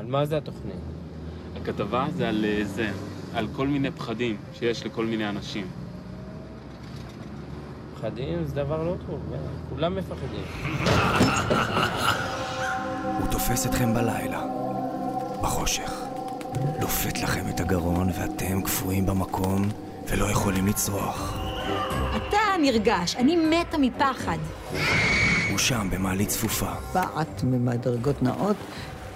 על מה זה התוכנית? הכתבה זה על אה, זה, על כל מיני פחדים שיש לכל מיני אנשים. פחדים זה דבר לא טוב, אה, כולם מפחדים. הוא תופס אתכם בלילה, בחושך. לופת לכם את הגרון ואתם קפואים במקום ולא יכולים לצרוח. אתה נרגש, אני מתה מפחד. הוא שם במעלית צפופה, בעת ממדרגות נעות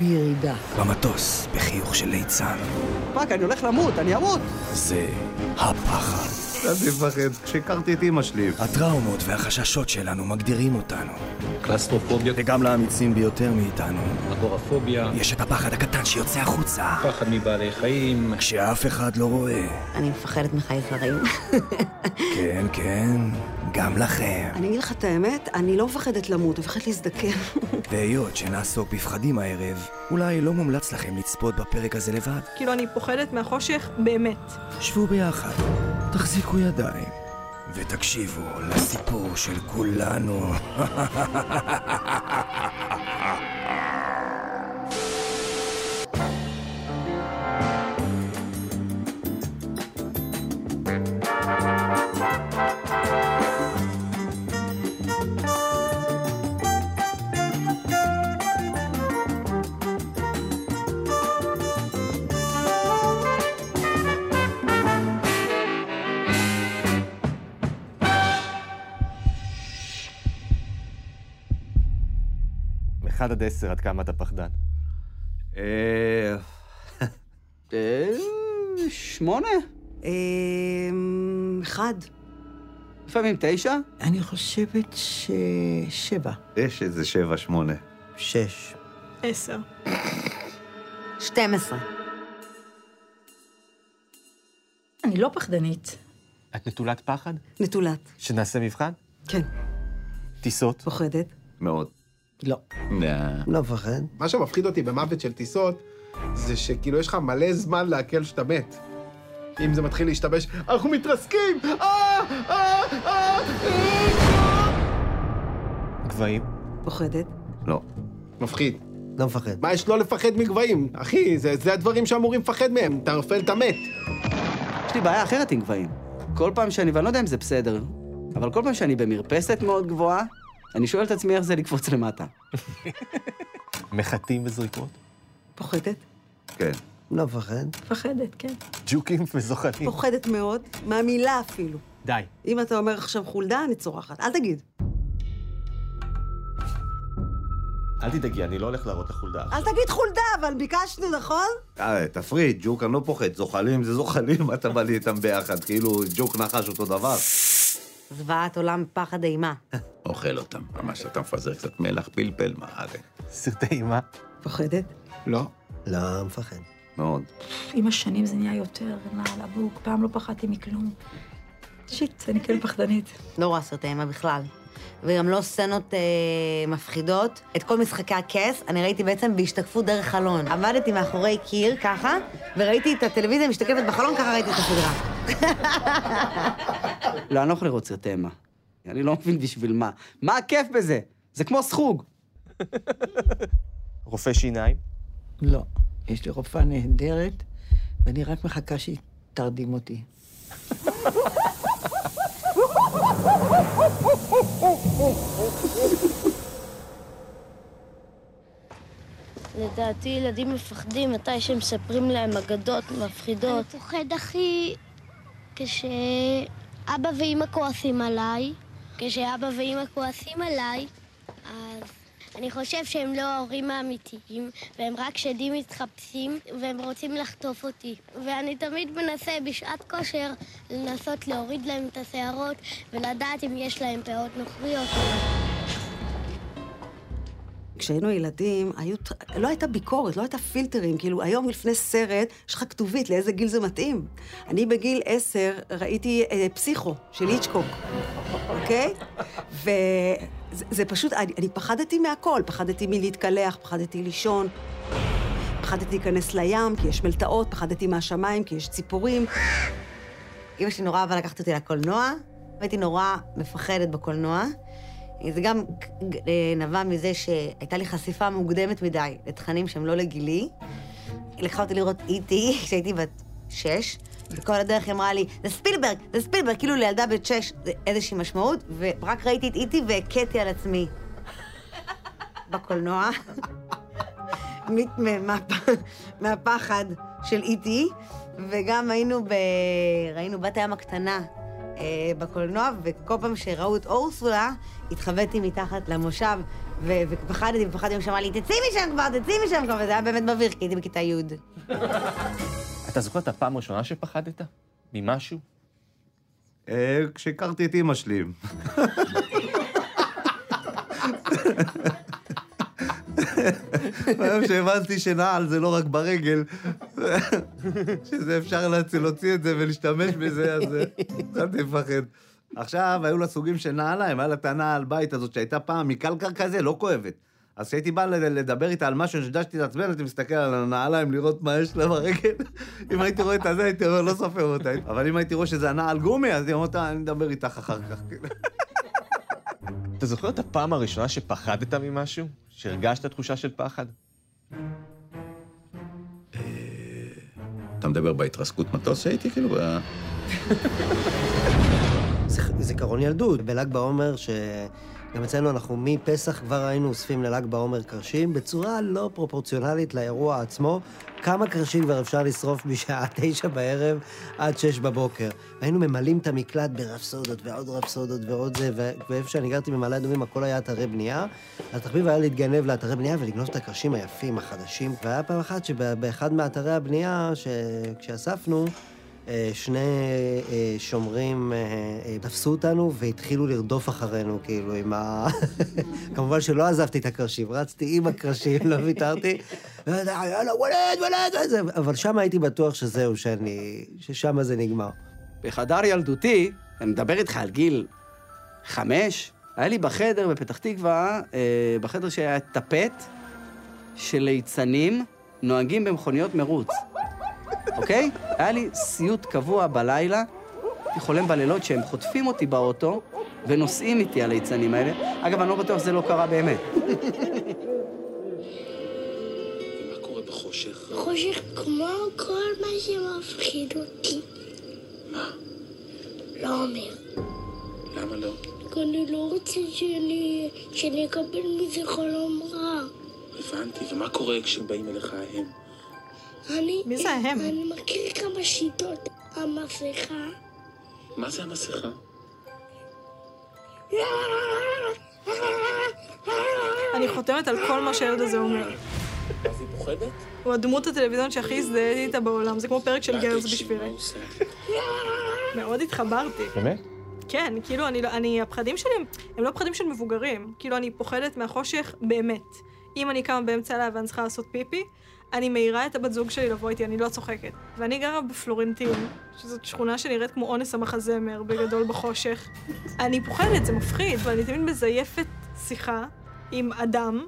בירידה. במטוס, בחיוך של ליצן. fuck, אני הולך למות, אני אמות! זה הפחד. אני מפחד. כשהכרתי את אמא שלי. הטראומות והחששות שלנו מגדירים אותנו. קלסטרופוביה, וגם לאמיצים ביותר מאיתנו. אגורפוביה, יש את הפחד הקטן שיוצא החוצה, פחד מבעלי חיים. כשאף אחד לא רואה. אני מפחדת מחייזרים. כן, כן, גם לכם. אני אגיד לך את האמת, אני לא מפחדת למות, אני מפחדת להזדקן. והיות שנעסוק בפחדים הערב, אולי לא מומלץ לכם לצפות בפרק הזה לבד. כאילו, אני פוחדת מהחושך באמת. שבו ביחד, תחזיקו ידיים, ותקשיבו לסיפור של כולנו. אחד עד עשר, עד כמה אתה פחדן? אה... שמונה? אמ, אחד. לפעמים תשע? אני חושבת ששבע. יש איזה שבע, שמונה. שש. עשר. 12. אני לא פחדנית. את נטולת פחד? נטולת. שנעשה מבחן? כן. טיסות? פוחדת. מאוד. לא. לא מפחד. מה שמפחיד אותי במוות של טיסות, זה שכאילו יש לך מלא זמן לעכל שאתה מת. אם זה מתחיל להשתבש, אנחנו מתרסקים! אה! אה! אה! גבהים? פוחדת. לא. מפחיד. לא מפחד. מה יש לא לפחד מגבהים? אחי, זה, זה הדברים שאמורים לפחד מהם. אתה נופל, אתה מת. יש לי בעיה אחרת עם גבהים. כל פעם שאני, ואני לא יודע אם זה בסדר, אבל כל פעם שאני במרפסת מאוד גבוהה, אני שואל את עצמי איך זה לקפוץ למטה. מחטים וזריקות? פוחדת. כן. לא מפחד. מפחדת, כן. ג'וקים וזוחלים. פוחדת מאוד, מהמילה אפילו. די. אם אתה אומר עכשיו חולדה, אני צורחת. אל תגיד. אל תדאגי, אני לא הולך להראות לך חולדה. אל תגיד חולדה, אבל ביקשנו, נכון? אה, תפריד, ג'וק אני לא פוחד, זוחלים זה זוחלים, מה אתה בא לי איתם ביחד? כאילו ג'וק נחש אותו דבר. זוועת עולם פחד אימה. אוכל אותם, ממש, אתה מפזר קצת מלח, פלפל, מה זה? סרטי אימה? פוחדת? לא. לא מפחד. מאוד. עם השנים זה נהיה יותר נעל הבוק, פעם לא פחדתי מכלום. שיט, אני כן פחדנית. לא רואה סרטי אימה בכלל. וגם לא סצנות אה, מפחידות. את כל משחקי הכס, אני ראיתי בעצם בהשתקפות דרך חלון. עמדתי מאחורי קיר, ככה, וראיתי את הטלוויזיה משתקפת בחלון, ככה ראיתי את הסדרה. לא, אני לא יכול לראות סרטי אימה. אני לא מבין בשביל מה. מה הכיף בזה? זה כמו סחוג. רופא שיניים? לא. יש לי רופאה נהדרת, ואני רק מחכה שהיא תרדים אותי. לדעתי ילדים מפחדים מתי שהם מספרים להם אגדות מפחידות. אני פוחד הכי כשאבא ואימא כועסים עליי. כשאבא ואימא כועסים עליי, אז אני חושב שהם לא ההורים האמיתיים, והם רק שדים מתחפשים, והם רוצים לחטוף אותי. ואני תמיד מנסה בשעת כושר לנסות להוריד להם את השערות ולדעת אם יש להם פאות נוכריות. כשהיינו ילדים, היו, לא הייתה ביקורת, לא הייתה פילטרים. כאילו, היום לפני סרט, יש לך כתובית לאיזה גיל זה מתאים. אני בגיל עשר ראיתי אה, פסיכו של היצ'קוק, אוקיי? וזה זה פשוט, אני, אני פחדתי מהכל. פחדתי מלהתקלח, פחדתי לישון, פחדתי להיכנס לים, כי יש מלטעות, פחדתי מהשמיים, כי יש ציפורים. אמא שלי נורא אהבה לקחת אותי לקולנוע, והייתי נורא מפחדת בקולנוע. זה גם נבע מזה שהייתה לי חשיפה מוקדמת מדי לתכנים שהם לא לגילי, לקחה אותי לראות איטי כשהייתי בת שש, וכל הדרך היא אמרה לי, זה ספילברג, זה ספילברג, כאילו לילדה בת שש זה איזושהי משמעות, ורק ראיתי את איטי והכיתי על עצמי. בקולנוע. מהפחד של איטי, וגם היינו ב... ראינו בת הים הקטנה אה, בקולנוע, וכל פעם שראו את אורסולה, התחבאתי מתחת למושב, ו- ופחדתי, ופחדתי, ושמע לי, תצאי משם כבר, תצאי משם כבר, וזה היה באמת מביך, כי הייתי בכיתה י'. אתה זוכר את הפעם הראשונה שפחדת? ממשהו? אה, כשהכרתי את אימא שלי. ביום שהבנתי שנעל זה לא רק ברגל, שזה אפשר להוציא- את זה ולהשתמש בזה, אז אה, התחלתי לפחד. עכשיו, היו לה סוגים של נעליים, היה לה את הנעל בית הזאת שהייתה פעם מקלקר כזה, לא כואבת. אז כשהייתי בא לדבר איתה על משהו שהרגשתי לעצבן, הייתי מסתכל על הנעליים לראות מה יש לה ברגל. אם הייתי רואה את הזה, הייתי אומר, לא סופר אותה. אבל אם הייתי רואה שזה הנעל גומי, אז הייתי אומר, "טוב, אני אדבר איתך אחר כך. אתה זוכר את הפעם הראשונה שפחדת ממשהו? שהרגשת תחושה של פחד? אתה מדבר בהתרסקות מטוס שהייתי, כאילו, ב- זיכרון ילדות. בל"ג בעומר, שגם אצלנו אנחנו מפסח כבר היינו אוספים לל"ג בעומר קרשים, בצורה לא פרופורציונלית לאירוע עצמו. כמה קרשים כבר אפשר לשרוף משעה תשע בערב עד שש בבוקר. היינו ממלאים את המקלט ברפסודות ועוד רפסודות ועוד זה, ואיפה שאני גרתי במעלה אדומים הכל היה אתרי בנייה. התחביב היה להתגנב לאתרי בנייה ולגנוב את הקרשים היפים, החדשים. והיה פעם אחת שבאחד מאתרי הבנייה, שכשאספנו, אה, שני אה, שומרים אה, אה, תפסו אותנו והתחילו לרדוף אחרינו, כאילו, עם ה... כמובן שלא עזבתי את הקרשים, רצתי עם הקרשים, לא ויתרתי. אבל שם הייתי בטוח שזהו, שאני... ששם זה נגמר. בחדר ילדותי, אני מדבר איתך על גיל חמש, היה לי בחדר בפתח תקווה, אה, בחדר שהיה טפט של ליצנים נוהגים במכוניות מרוץ, אוקיי? היה לי סיוט קבוע בלילה, הייתי חולם בלילות שהם חוטפים אותי באוטו ונוסעים איתי הליצנים האלה. אגב, אני לא בטוח שזה לא קרה באמת. מה קורה בחושך? חושך כמו כל מה שמפחיד אותי. מה? לא אומר. למה לא? כי אני לא רוצה שאני, שאני אקבל מזה חלום רע. הבנתי, ומה קורה כשבאים אליך הם? אני... מי זה הם? אני מכיר כמה שיטות. המסכה. מה זה המסכה? אני חותמת על כל מה שהילד הזה אומר. אז היא פוחדת? הוא הדמות הטלוויזיונית שהכי הזדהיתי איתה בעולם, זה כמו פרק של גרס בשבילי. מאוד התחברתי. באמת? כן, כאילו, אני, לא- אני, הפחדים שלי הם, הם לא פחדים של מבוגרים. כאילו, אני פוחדת מהחושך באמת. אם אני קמה באמצע הלילה ואני צריכה לעשות פיפי, אני מעירה את הבת זוג שלי לבוא איתי, אני לא צוחקת. ואני גרה בפלורנטין, שזאת שכונה שנראית כמו אונס המחזמר בגדול בחושך. אני פוחדת, זה מפחיד, ואני תמיד מזייפת שיחה עם אדם,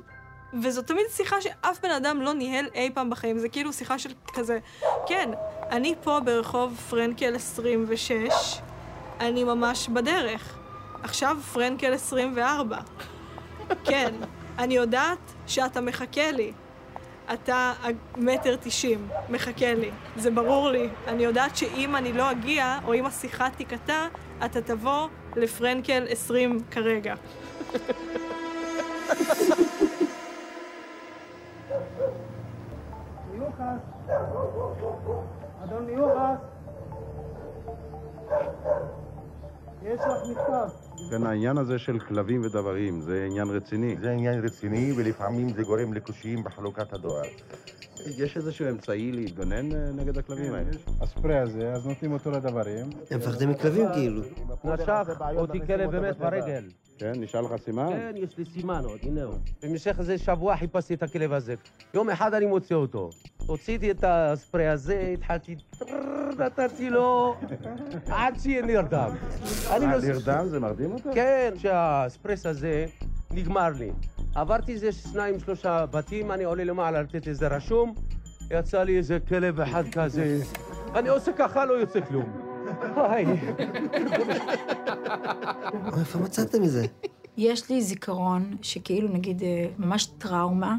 וזו תמיד שיחה שאף בן אדם לא ניהל אי פעם בחיים, זה כאילו שיחה של כזה, כן, אני פה ברחוב פרנקל 26, אני ממש בדרך. עכשיו פרנקל 24. כן, אני יודעת שאתה מחכה לי. אתה מטר תשעים, מחכה לי. זה ברור לי. אני יודעת שאם אני לא אגיע, או אם השיחה תיקטע, אתה תבוא לפרנקל 20 כרגע. אדון ליאורה, יש לך מכתב. כן, העניין הזה של כלבים ודברים, זה עניין רציני. זה עניין רציני, ולפעמים זה גורם לקושיים בחלוקת הדואר. יש איזשהו אמצעי להתגונן אה, נגד הכלבים האלה? הספרי הזה, אז נותנים אותו לדברים. הם מפחדים מכלבים כאילו. נשך אותי כלב באמת ברגל. כן, נשאר לך סימן? כן, יש לי סימן עוד, הנה הוא. במשך איזה שבוע חיפשתי את הכלב הזה. יום אחד אני מוצא אותו. הוצאתי את הספרי הזה, התחלתי... נתתי לו עד שיהיה נרדם. אני אה, נוס- נרדם? זה מרדים אותו? כן, שהאספרס הזה נגמר לי. עברתי איזה שניים, שלושה בתים, אני עולה למעלה לתת איזה רשום, יצא לי איזה כלב אחד כזה. אני עושה ככה, לא יוצא כלום. היי. איפה מצאתם מזה? יש לי זיכרון שכאילו, נגיד, אה, ממש טראומה.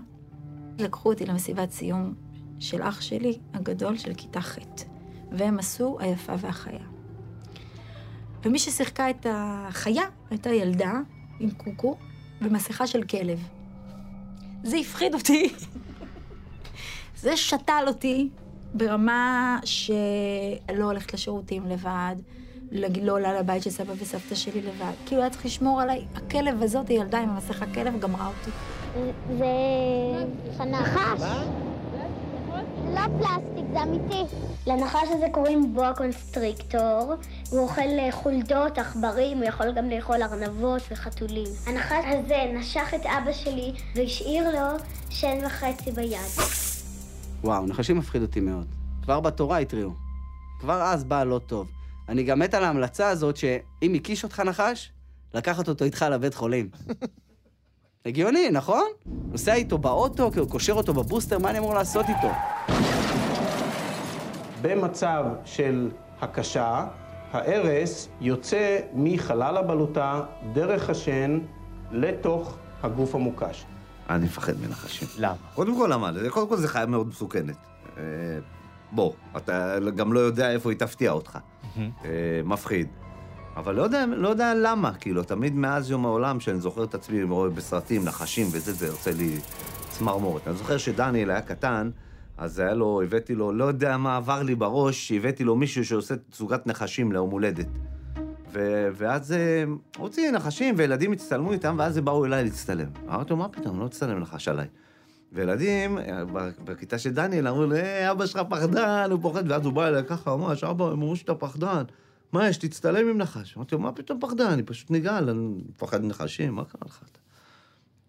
לקחו אותי למסיבת סיום של אח שלי הגדול של כיתה ח', והם עשו היפה והחיה. ומי ששיחקה את החיה הייתה ילדה עם קוקו במסכה של כלב. זה הפחיד אותי. זה שתל אותי ברמה שלא הולכת לשירותים לבד, לא עולה לבית של סבא וסבתא שלי לבד. כאילו היה צריך לשמור עליי. הכלב הזאת, הילדה עם המסכה כלב, גמרה אותי. זה נחש. לא פלסטיק, זה אמיתי. לנחש הזה קוראים בואה קונסטריקטור. הוא אוכל אה, חולדות, עכברים, הוא יכול גם לאכול ארנבות וחתולים. הנחש הזה נשך את אבא שלי והשאיר לו שן וחצי ביד. וואו, נחשים מפחיד אותי מאוד. כבר בתורה התריעו. כבר אז בא לא טוב. אני גם מת על ההמלצה הזאת שאם הקיש אותך נחש, לקחת אותו איתך לבית חולים. הגיוני, נכון? נוסע איתו באוטו, קושר אותו בבוסטר, מה אני אמור לעשות איתו? במצב של הקשה, הארס יוצא מחלל הבלוטה דרך השן לתוך הגוף המוקש. אני מפחד מנחשים. למה? קודם כל, למה? קודם כל, זו חיה מאוד מסוכנת. אה, בוא, אתה גם לא יודע איפה היא תפתיע אותך. אה, מפחיד. אבל לא יודע, לא יודע למה, כאילו, תמיד מאז יום העולם, שאני זוכר את עצמי, רואה בסרטים, נחשים וזה, זה יוצא לי צמרמורת. אני זוכר שדניאל היה קטן, אז היה לו, הבאתי לו, לא יודע מה עבר לי בראש, שהבאתי לו מישהו שעושה תצוגת נחשים ליום הולדת. ו- ואז אה, הוציא נחשים, וילדים הצטלמו איתם, ואז הם באו אליי להצטלם. אמרתי לו, מה פתאום, לא תצטלם נחש עליי. וילדים, אה, בכיתה של דניאל, אמרו לי, "אה, אבא שלך פחדן, הוא פוחד, ואז הוא בא אליי ככה, ממש, אבא, הם אמרו שאתה פחדן. מה יש, תצטלם עם נחש. אמרתי לו, מה פתאום פחדן? אני פשוט נגעל, אני מפחד מנחשים, מה קרה לך?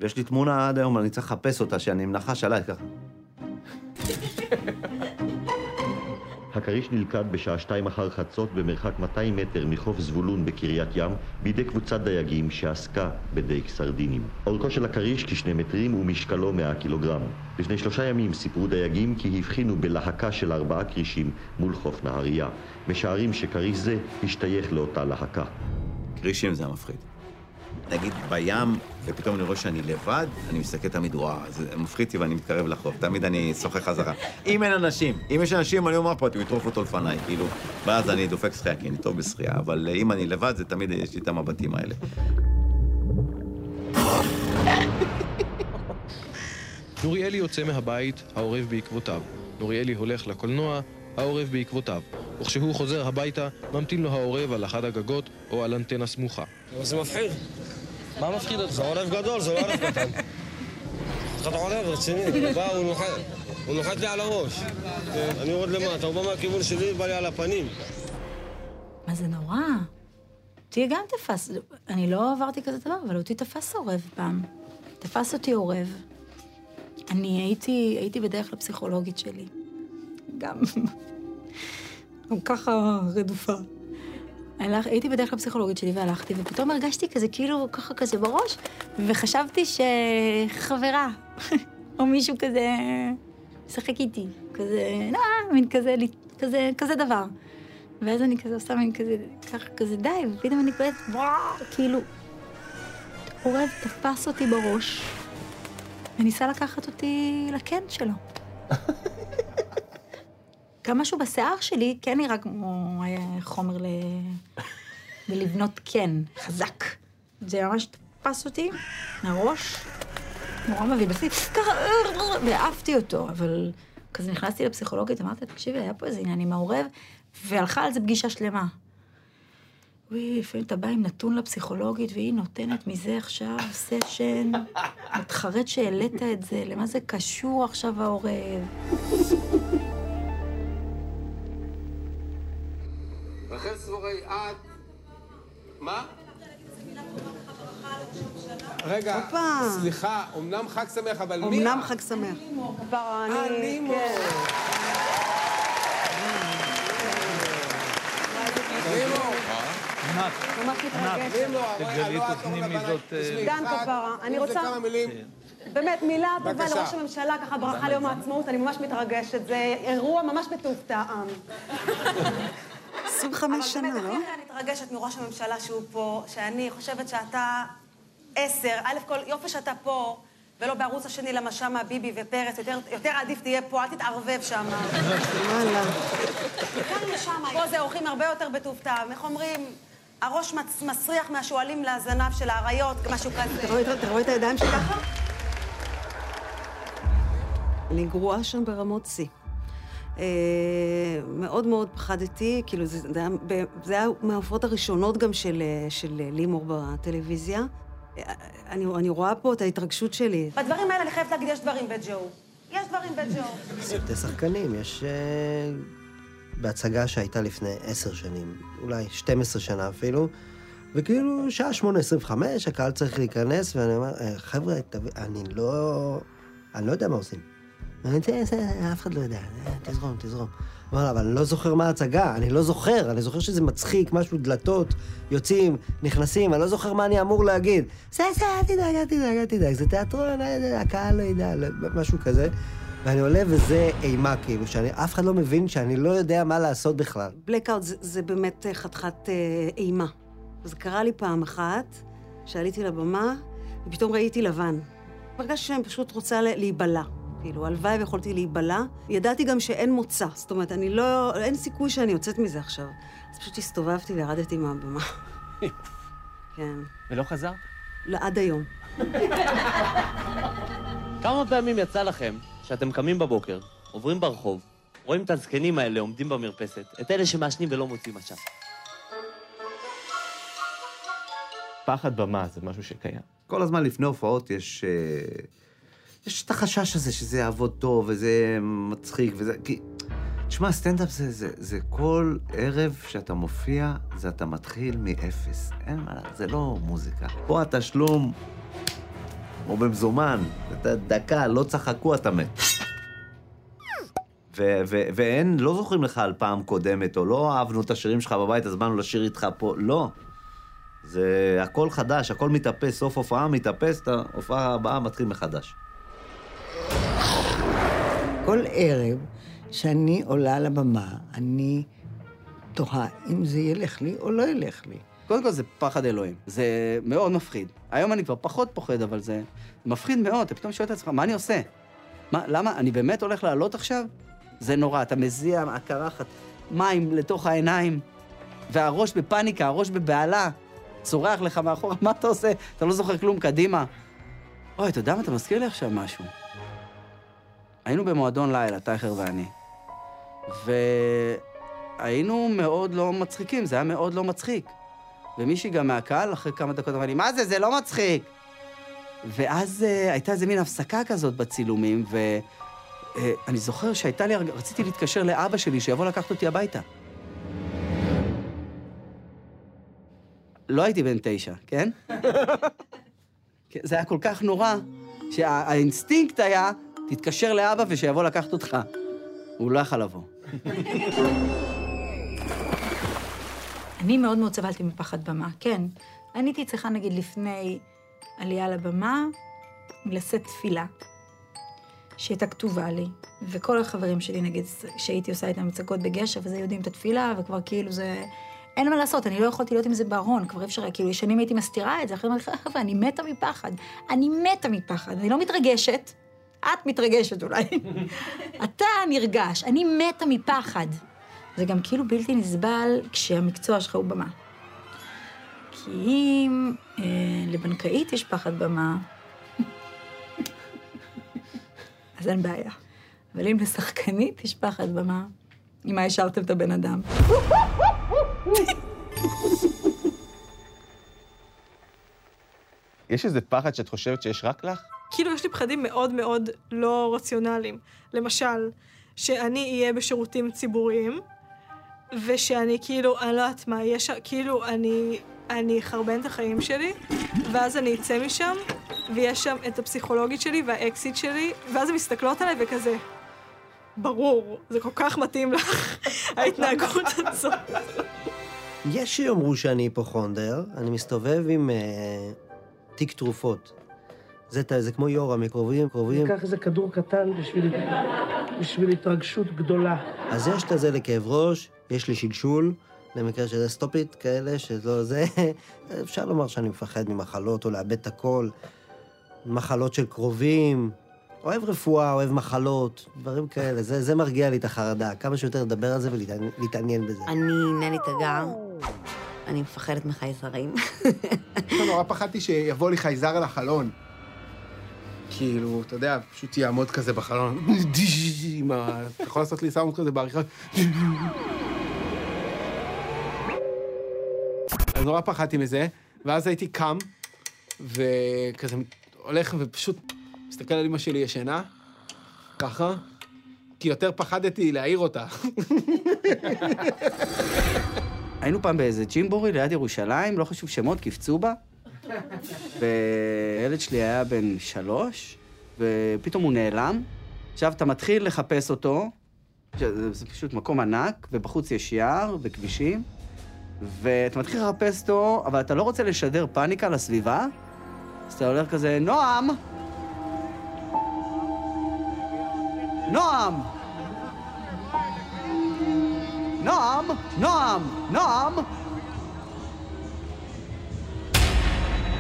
ויש לי תמונה עד היום, אני צריך לחפש אותה, שאני עם נחש עליי ככה. הכריש נלכד בשעה שתיים אחר חצות במרחק 200 מטר מחוף זבולון בקריית ים בידי קבוצת דייגים שעסקה בדייג סרדינים. אורכו של הכריש כשני מטרים ומשקלו 100 קילוגרם. לפני שלושה ימים סיפרו דייגים כי הבחינו בלהקה של ארבעה כרישים מול חוף נהריה. משערים שכריש זה השתייך לאותה להקה. כרישים זה המפחיד. נגיד בים, ופתאום אני רואה שאני לבד, אני מסתכל תמיד, וואו, זה מפחיד אותי ואני מתקרב לחוף. תמיד אני שוחה חזרה. אם אין אנשים, אם יש אנשים, אני אומר פה, אתם יטרוף אותו לפניי, כאילו, ואז אני דופק שחייה, כי אני טוב בשחייה, אבל אם אני לבד, זה תמיד, יש לי את המבטים האלה. נוריאלי יוצא מהבית, העורב בעקבותיו. נוריאלי הולך לקולנוע, העורב בעקבותיו. וכשהוא חוזר הביתה, ממתין לו העורב על אחד הגגות או על אנטנה סמוכה. זה מפחיד. מה מפחיד אותך? זה עורב גדול, זה לא עורב קטן. אתה עורב רציני, הוא בא, הוא נוחת. הוא נוחת לי על הראש. אני יורד למטה, הוא בא מהכיוון שלי, בא לי על הפנים. מה זה נורא? אותי גם תפס, אני לא עברתי כזה דבר, אבל אותי תפס עורב פעם. תפס אותי עורב. אני הייתי, הייתי בדרך לפסיכולוגית שלי. גם, גם ככה רדופה. הלך, הייתי בדרך לפסיכולוגית שלי והלכתי, ופתאום הרגשתי כזה, כאילו, ככה כזה בראש, וחשבתי שחברה, או מישהו כזה, משחק איתי, כזה, לא, מין כזה, כזה, כזה דבר. ואז אני כזה עושה מין כזה, ככה כזה די, ופתאום אני קולטת, וואו, כאילו, עורב תפס אותי בראש, וניסה לקחת אותי לקן שלו. גם משהו בשיער שלי כן נראה כמו חומר ל... ללבנות קן, חזק. זה ממש תפס אותי מהראש, נורא מביא, עשיתי ככה, והעפתי אותו, אבל כזה נכנסתי לפסיכולוגית, אמרתי, תקשיבי, היה פה איזה עניין עם העורב, והלכה על זה פגישה שלמה. וואי, לפעמים אתה בא עם נתון לפסיכולוגית, והיא נותנת מזה עכשיו סשן, מתחרט שהעלית את זה, למה זה קשור עכשיו העורב? מה? רגע. סליחה, אמנם חג שמח, אבל מי... אמנם חג שמח. כבר אני... ממש מתרגשת. זאת, אה, דן כפרה, אני רוצה- מילים. באמת, מילה טובה. לראש הממשלה, ככה ברכה ליום העצמאות, אני ממש מתרגשת. זה אירוע ממש בטוב טעם. 25 שנה, אבל לא? באמת, הכי אני מתרגשת מראש הממשלה שהוא פה, שאני חושבת שאתה עשר. א' כל, יופי שאתה פה, ולא בערוץ השני, למה שמה ביבי ופרס, יותר, יותר עדיף תהיה פה, אל תתערבב שם. וואלה. כאן שמה, פה זה אורחים הרבה יותר בטוב טעם, איך אומרים? הראש מסריח מהשועלים לזנב של האריות, משהו כזה. אתה רואה- את הידיים ככה? אני גרועה שם ברמות שיא. אה, מאוד מאוד פחדתי, כאילו זה, זה, היה, זה היה מההופעות הראשונות גם של, אה, של אה, לימור בטלוויזיה. אני, אני רואה פה את ההתרגשות שלי. בדברים האלה אני חייבת להגיד, יש דברים בג'ו. יש דברים בג'ו. סרטי שחקנים, יש... בהצגה שהייתה לפני עשר שנים, אולי 12 שנה אפילו, וכאילו, שעה 8.25, הקהל צריך להיכנס, ואני אומר, "אה, חבר'ה, אני לא... אני לא יודע מה עושים. אני, "זה- זה- אף אחד לא יודע, אה, תזרום, תזרום. אבל אני לא זוכר מה ההצגה, אני לא זוכר, אני זוכר שזה מצחיק, משהו, דלתות, יוצאים, נכנסים, אני לא זוכר מה אני אמור להגיד. זה, זה, אל תדאג, אל תדאג, אל תדאג, זה תיאטרון, אה, הקהל לא ידע, לא- משהו כזה. ואני עולה וזה אימה, כאילו, שאף אחד לא מבין שאני לא יודע מה לעשות בכלל. בלקאוט זה, באמת אה, חתיכת אימה. זה קרה לי פעם אחת, שעליתי לבמה, ופתאום ראיתי לבן. הרגשתי שאני פשוט רוצה להיבלע. כאילו, הלוואי ויכולתי להיבלע. ידעתי גם שאין מוצא, זאת אומרת, אני לא... אין סיכוי שאני יוצאת מזה עכשיו. אז פשוט הסתובבתי וירדתי מהבמה. כן. ולא חזר? לא, עד היום. כמה פעמים יצא לכם שאתם קמים בבוקר, עוברים ברחוב, רואים את הזקנים האלה עומדים במרפסת, את אלה שמעשנים ולא מוצאים עשן? פחד במה זה משהו שקיים. כל הזמן לפני הופעות יש... אה, יש את החשש הזה שזה יעבוד טוב וזה מצחיק וזה... כי... תשמע, סטנדאפ זה, זה, זה כל ערב שאתה מופיע, זה אתה מתחיל מאפס. אין מה, זה לא מוזיקה. פה התשלום הוא במזומן, אתה דקה, לא צחקו, אתה מת. ו- ו- ואין, לא זוכרים לך על פעם קודמת, או לא אהבנו את השירים שלך בבית, אז באנו לשיר איתך פה, לא. זה הכל חדש, הכל מתאפס, סוף הופעה מתאפס, את ההופעה הבאה מתחיל מחדש. כל ערב שאני עולה לבמה, אני תוהה אם זה ילך לי או לא ילך לי. קודם כל זה פחד אלוהים, זה מאוד מפחיד. היום אני כבר פחות פוחד, אבל זה מפחיד מאוד, אתה פתאום שואל את עצמך, מה אני עושה? מה, למה, אני באמת הולך לעלות עכשיו? זה נורא, אתה מזיע מהקרחת, מים לתוך העיניים, והראש בפאניקה, הראש בבהלה, צורח לך מאחורה, מה אתה עושה? אתה לא זוכר כלום, קדימה. אוי, אתה יודע מה, אתה מזכיר לי עכשיו משהו. היינו במועדון לילה, טייכר ואני, והיינו מאוד לא מצחיקים, זה היה מאוד לא מצחיק. ומישהי גם מהקהל, אחרי כמה דקות אמרה לי, מה זה, זה לא מצחיק. ואז uh, הייתה איזה מין הפסקה כזאת בצילומים, ואני זוכר שהייתה לי, רציתי להתקשר לאבא שלי שיבוא לקחת אותי הביתה. לא הייתי בן תשע, כן? כן, זה היה כל כך נורא, שהאינסטינקט היה, תתקשר לאבא ושיבוא לקחת אותך. הוא לא יכל לבוא. אני מאוד מאוד סבלתי מפחד במה, כן. אני הייתי צריכה, נגיד, לפני עלייה לבמה, לשאת תפילה, שהייתה כתובה לי, וכל החברים שלי, נגיד, שהייתי עושה איתם מצגות בגשר, וזה יודעים את התפילה, וכבר כאילו זה... אין מה לעשות, אני לא יכולתי להיות עם זה בארון, כבר אי אפשר, היה, כאילו, שנים הייתי מסתירה את זה, אחרי אמרתי לך, חבר'ה, אני מתה מפחד. אני מתה מפחד, אני לא מתרגשת, את מתרגשת אולי. אתה נרגש, אני מתה מפחד. זה גם כאילו בלתי נסבל כשהמקצוע שלך הוא במה. כי אם אה, לבנקאית יש פחד במה, אז אין בעיה. אבל אם לשחקנית יש פחד במה, עם מה השארתם את הבן אדם? יש איזה פחד שאת חושבת שיש רק לך? כאילו, יש לי פחדים מאוד מאוד לא רציונליים. למשל, שאני אהיה בשירותים ציבוריים, ושאני כאילו, אני לא יודעת מה, יש, כאילו, אני, אני אחרבן את החיים שלי, ואז אני אצא משם, ויש שם את הפסיכולוגית שלי והאקסיט שלי, ואז הן מסתכלות עליי וכזה, ברור, זה כל כך מתאים לך, ההתנהגות הזאת. יש שיאמרו שאני היפוכונדר, אני מסתובב עם אה, תיק תרופות. זה, זה כמו יורם, מקרובים, קרובים. ניקח איזה כדור קטן בשביל, בשביל התרגשות גדולה. אז יש את הזה לכאב ראש, יש לי שלשול, למקרה שזה סטופית כאלה, שלא זה. אפשר לומר שאני מפחד ממחלות או לאבד את הכל. מחלות של קרובים, אוהב רפואה, אוהב מחלות, דברים כאלה. זה, זה מרגיע לי את החרדה. כמה שיותר לדבר על זה ולהתעניין בזה. אני נני תגר, אני מפחדת מחייזרים. נורא פחדתי שיבוא לי חייזר על החלון. כאילו, אתה יודע, פשוט יעמוד כזה בחלון. אתה יכול לעשות לי סאונד כזה בעריכה. אז נורא פחדתי מזה, ואז הייתי קם, וכזה הולך ופשוט מסתכל על אמא שלי ישנה, ככה, כי יותר פחדתי להעיר אותה. היינו פעם באיזה ג'ימבורי ליד ירושלים, לא חשוב שמות, קפצו בה. והילד שלי היה בן שלוש, ופתאום הוא נעלם. עכשיו, אתה מתחיל לחפש אותו, זה, פשוט מקום ענק, ובחוץ יש יער וכבישים, ואתה מתחיל לחפש אותו, אבל אתה לא רוצה לשדר פאניקה לסביבה, אז אתה הולך כזה, נועם! נועם! נועם! נועם! נועם!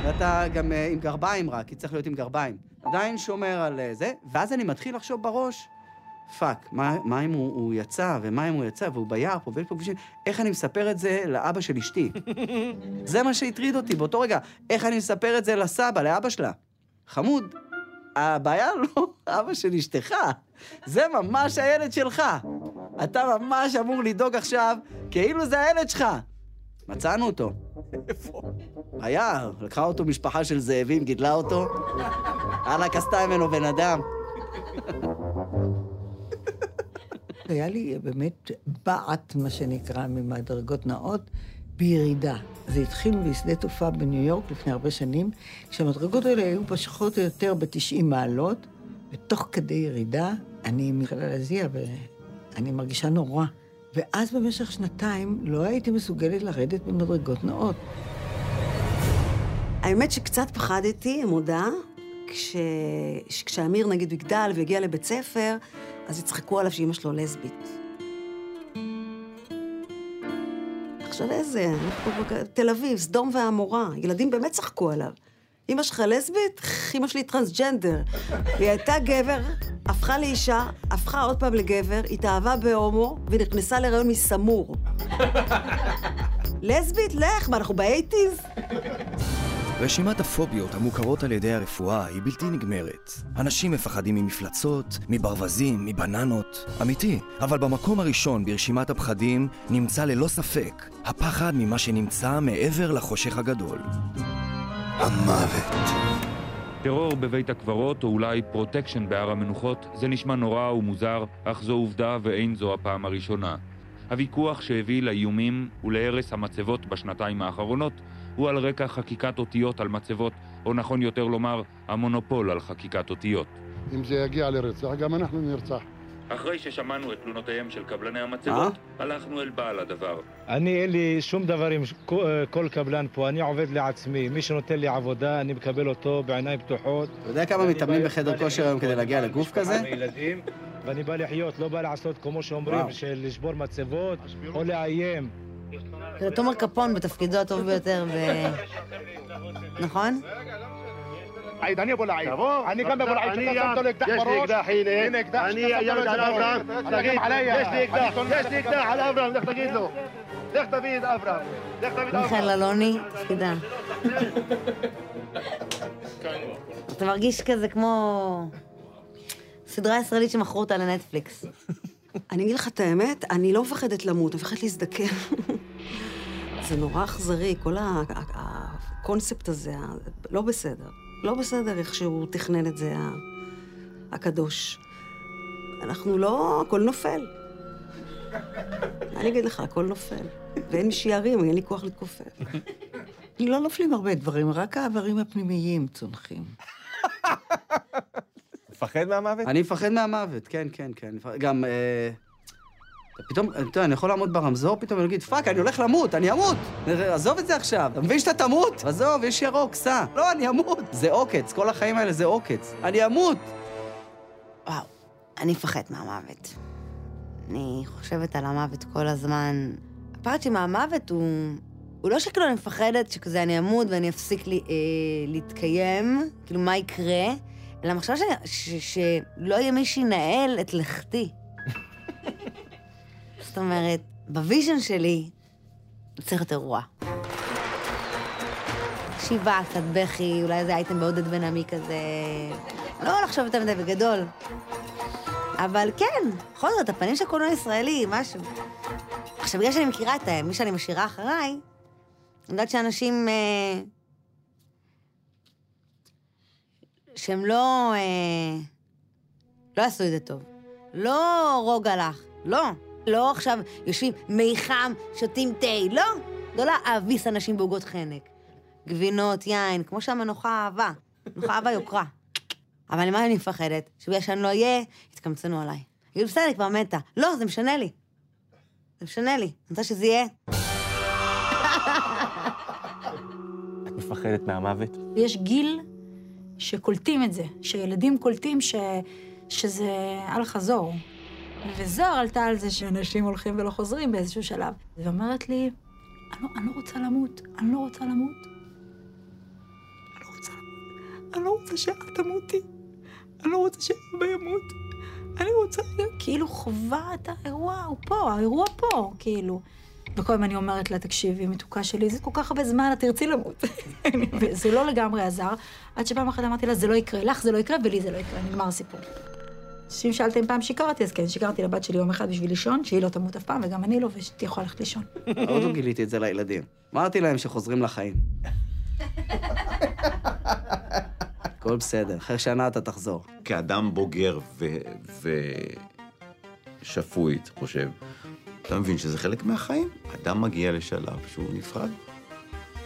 ואתה גם אה, עם גרביים רק, כי צריך להיות עם גרביים. עדיין שומר על אה, זה, ואז אני מתחיל לחשוב בראש, fuck, מה, מה אם הוא, הוא יצא, ומה אם הוא יצא, והוא ביער פה, ויש פה כבישים, איך אני מספר את זה לאבא של אשתי? זה מה שהטריד אותי באותו רגע, איך אני מספר את זה לסבא, לאבא שלה. חמוד, הבעיה לא אבא של אשתך, זה ממש הילד שלך. אתה ממש אמור לדאוג עכשיו כאילו זה הילד שלך. מצאנו אותו. איפה? ביער, לקחה אותו משפחה של זאבים, גידלה אותו. אללה עשתה ממנו בן אדם. היה לי באמת בעט, מה שנקרא, ממדרגות נאות, בירידה. זה התחיל בשדה תעופה בניו יורק לפני הרבה שנים, כשהמדרגות האלה היו פחות או יותר ב-90 מעלות, ותוך כדי ירידה אני מתחילה להזיע ואני מרגישה נורא. ואז במשך שנתיים לא הייתי מסוגלת לרדת במדרגות נאות. האמת שקצת פחדתי, מודה, כש... כשאמיר נגיד יגדל ויגיע לבית ספר, אז יצחקו עליו שאימא שלו לסבית. עכשיו איזה, תל אביב, סדום ועמורה, ילדים באמת צחקו עליו. אמא שלך לסבית? אמא שלי טרנסג'נדר. היא הייתה גבר, הפכה לאישה, הפכה עוד פעם לגבר, התאהבה בהומו, ונכנסה להיריון מסמור. לסבית? לך, מה, אנחנו באייטיז? רשימת הפוביות המוכרות על ידי הרפואה היא בלתי נגמרת. אנשים מפחדים ממפלצות, מברווזים, מבננות. אמיתי, אבל במקום הראשון ברשימת הפחדים נמצא ללא ספק הפחד ממה שנמצא מעבר לחושך הגדול. המוות. טרור בבית הקברות, או אולי פרוטקשן בהר המנוחות, זה נשמע נורא ומוזר, אך זו עובדה ואין זו הפעם הראשונה. הוויכוח שהביא לאיומים ולהרס המצבות בשנתיים האחרונות הוא על רקע חקיקת אותיות על מצבות, או נכון יותר לומר, המונופול על חקיקת אותיות. אם זה יגיע לרצח, גם אנחנו נרצח. אחרי ששמענו את תלונותיהם של קבלני המצבות, הלכנו אל בעל הדבר. אני, אין לי שום דבר עם ש- כל- קבלן פה, אני עובד לעצמי. מי שנותן לי עבודה, אני מקבל אותו בעיניים פתוחות. אתה יודע כמה מתאמנים בחדר כושר היום כדי להגיע לגוף כזה? ילדים, ואני בא לחיות, לא בא לעשות כמו שאומרים. של לשבור מצבות או לאיים. זה תומר קפון בתפקידו הטוב ביותר, ו... נכון? עיד, אני אקדח, אני שאתה שמת ים לו את על זה בראש. אברהם. אתה תגיד, גם עליי. יש לי אקדח, אני שונא יש לי אקדח על אברהם, לך תגיד לו. לך תביא את אברהם. לך תביא את אברהם. מיכאל אלוני, תפקידה. אתה מרגיש כזה כמו סדרה ישראלית שמכרו אותה לנטפליקס. אני אגיד לך את האמת, אני לא מפחדת למות, אני מפחדת להזדקן. זה נורא אכזרי, כל ה- ה- הקונספט הזה, לא בסדר. לא בסדר איך שהוא תכנן את זה, הקדוש. אנחנו לא, הכל נופל. מה אני אגיד לך, הכל נופל. ואין מי שירים, אין לי כוח להתכופף. לא נופלים הרבה דברים, רק האיברים הפנימיים צונחים. מפחד מהמוות? אני מפחד מהמוות, כן, כן, כן. גם, אה, פתאום, אתה יודע, אני יכול לעמוד ברמזור פתאום ולהגיד, fuck, אני הולך למות, אני אמות! עזוב את זה עכשיו, אתה מבין שאתה תמות? עזוב, יש ירוק, סע. לא, אני אמות. זה עוקץ, כל החיים האלה זה עוקץ. אני אמות! וואו, אני מפחד מהמוות. אני חושבת על המוות כל הזמן. הפחד שלי מהמוות הוא הוא לא שכאילו אני מפחדת שכזה אני אמות ואני אפסיק לי, אה, להתקיים, כאילו מה יקרה, אלא המחשבה שלא יהיה מי שינהל את לכתי. זאת אומרת, ב vision שלי צריך להיות אירוע. שבעה, קצת בכי, אולי איזה אייטם בעודד בן עמי כזה. לא לחשוב יותר מדי בגדול. אבל כן, בכל זאת, הפנים של קולנוע ישראלי, משהו. עכשיו, בגלל שאני מכירה את מי שאני משאירה אחריי, אני יודעת שאנשים... אה, שהם לא... אה, לא עשו את זה טוב. לא רוגע לך, לא. לא עכשיו יושבים מי חם, שותים תה, לא. לא להאביס אנשים בעוגות חנק. גבינות, יין, כמו שהמנוחה אהבה. מנוחה אהבה יוקרה. אבל ממה אני מפחדת? שבגלל שאני לא אהיה, יתקמצנו עליי. יגידו, בסדר, אני כבר מתה. לא, זה משנה לי. זה משנה לי. אני רוצה שזה יהיה. את מפחדת מהמוות? יש גיל שקולטים את זה, שילדים קולטים ש... שזה על חזור. וזוהר עלתה על זה שאנשים הולכים ולא חוזרים באיזשהו שלב. והיא אומרת לי, אני לא, אני לא רוצה למות, אני לא רוצה למות. אני לא רוצה למות. אני לא רוצה שאת תמותי. אני לא רוצה שאבא ימות. אני רוצה כאילו חווה את האירוע, הוא פה, האירוע פה, כאילו. וכל הזמן אני אומרת לה, תקשיבי, מתוקה שלי, זה כל כך הרבה זמן, את תרצי למות. וזה לא לגמרי עזר, עד שפעם אחת אמרתי לה, זה לא יקרה, לך זה לא יקרה ולי זה לא יקרה, נגמר הסיפור. אם שאלת אם פעם שיקרתי, אז כן, שיקרתי לבת שלי יום אחד בשביל לישון, שהיא לא תמות אף פעם, וגם אני לא, ושתהיה יכולה ללכת לישון. עוד לא גיליתי את זה לילדים. אמרתי להם שחוזרים לחיים. הכל בסדר, אחרי שנה אתה תחזור. כאדם בוגר ושפוי, חושב, אתה מבין שזה חלק מהחיים. אדם מגיע לשלב שהוא נפרד.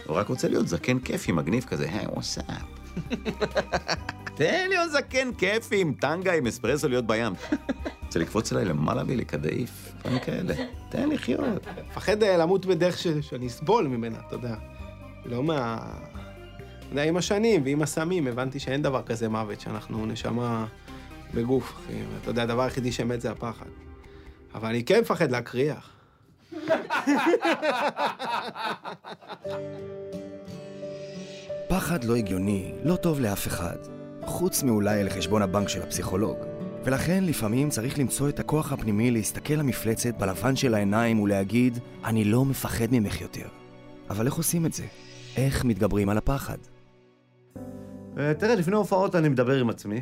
הוא רק רוצה להיות זקן כיפי, מגניב כזה, היי, וואטסאפ. תן לי עוד זקן כיפי עם טנגה, עם אספרסו להיות בים. רוצה לקפוץ אליי למעלה ולקדעיף, דברים כאלה. תן לחיות. מפחד אה, למות בדרך. שאני אסבול ממנה, אתה יודע. לא מה... אתה יודע, עם השנים ועם הסמים הבנתי שאין דבר כזה מוות, שאנחנו נשמה בגוף, אחי. ואתה יודע, הדבר היחידי שמת זה הפחד. אבל אני כן מפחד להקריח. פחד לא הגיוני, לא טוב לאף אחד. חוץ מאולי לחשבון הבנק של הפסיכולוג. ולכן לפעמים צריך למצוא את הכוח הפנימי להסתכל למפלצת בלבן של העיניים ולהגיד, אני לא מפחד ממך יותר. אבל איך עושים את זה? איך מתגברים על הפחד? אה, תראה, לפני הופעות אני מדבר עם עצמי,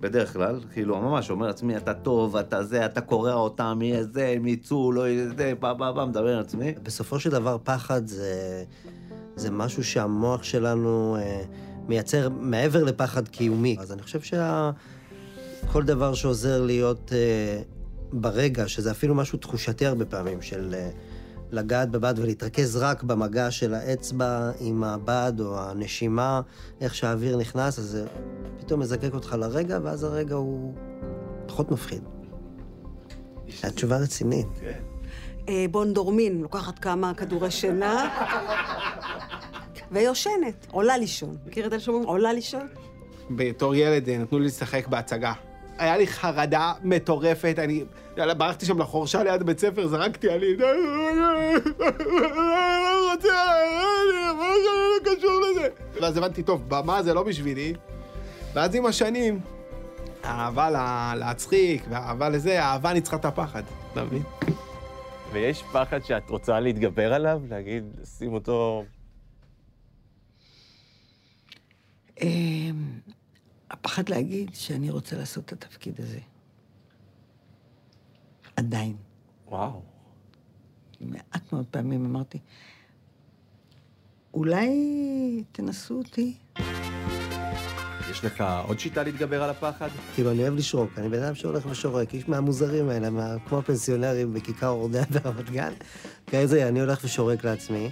בדרך כלל, כאילו, ממש אומר לעצמי, אתה טוב, אתה זה, אתה קורע אותם, יהיה זה, הם יצאו, לא יהיה זה, בא, בא, בא, מדבר עם עצמי. בסופו של דבר, פחד זה, זה משהו שהמוח שלנו אה, מייצר מעבר לפחד קיומי. אז אני חושב שכל דבר שעוזר להיות אה, ברגע, שזה אפילו משהו תחושתי הרבה פעמים, של אה, לגעת בבד ולהתרכז רק במגע של האצבע עם הבד או הנשימה, איך שהאוויר נכנס, אז זה פתאום מזקק אותך לרגע, ואז הרגע הוא פחות מפחיד. התשובה רצינית. אה, בונדורמין, לוקחת כמה כדורי שינה, ויושנת, עולה לישון. מכיר את אלה שאומרים, עולה לישון? בתור ילד אה, נתנו לי לשחק בהצגה. היה לי חרדה מטורפת, אני... יאללה, ברחתי שם לחורשה ליד בית ספר, זרקתי לא רוצה, לא קשור לזה? ואז הבנתי, טוב, במה זה לא בשבילי. ואז עם השנים, האהבה לה- להצחיק, והאהבה לזה, האהבה ניצחה את הפחד, אתה מבין? ויש פחד שאת רוצה להתגבר עליו? להגיד, שים אותו... הפחד להגיד שאני רוצה לעשות את התפקיד הזה. עדיין. וואו. מעט מאוד פעמים אמרתי, אולי תנסו אותי. יש לך עוד שיטה להתגבר על הפחד? כאילו, אני אוהב לשרוק, אני בן אדם שהולך ושורק, איש מהמוזרים האלה, מה, כמו הפנסיונרים בכיכר אורדיה ברמת גן. כזה, אני הולך ושורק לעצמי.